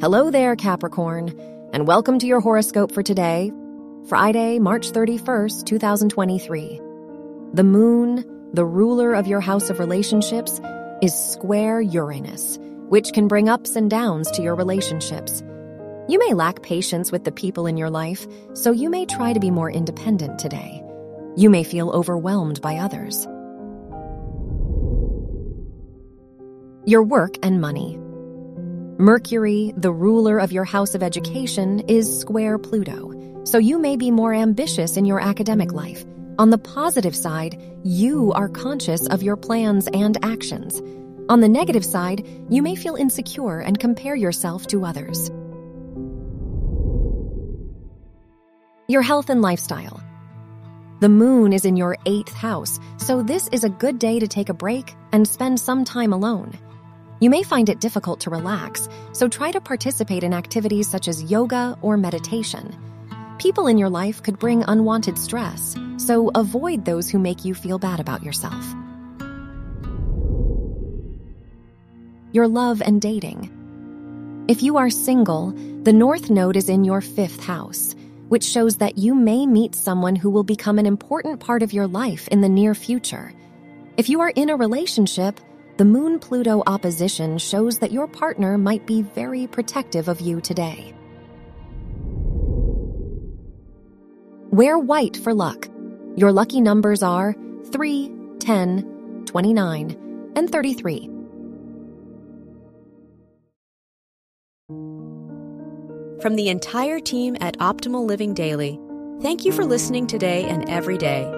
Hello there, Capricorn, and welcome to your horoscope for today, Friday, March 31st, 2023. The moon, the ruler of your house of relationships, is square Uranus, which can bring ups and downs to your relationships. You may lack patience with the people in your life, so you may try to be more independent today. You may feel overwhelmed by others. Your work and money. Mercury, the ruler of your house of education, is square Pluto, so you may be more ambitious in your academic life. On the positive side, you are conscious of your plans and actions. On the negative side, you may feel insecure and compare yourself to others. Your health and lifestyle. The moon is in your eighth house, so this is a good day to take a break and spend some time alone. You may find it difficult to relax, so try to participate in activities such as yoga or meditation. People in your life could bring unwanted stress, so avoid those who make you feel bad about yourself. Your love and dating. If you are single, the North Node is in your fifth house, which shows that you may meet someone who will become an important part of your life in the near future. If you are in a relationship, the Moon Pluto opposition shows that your partner might be very protective of you today. Wear white for luck. Your lucky numbers are 3, 10, 29, and 33. From the entire team at Optimal Living Daily, thank you for listening today and every day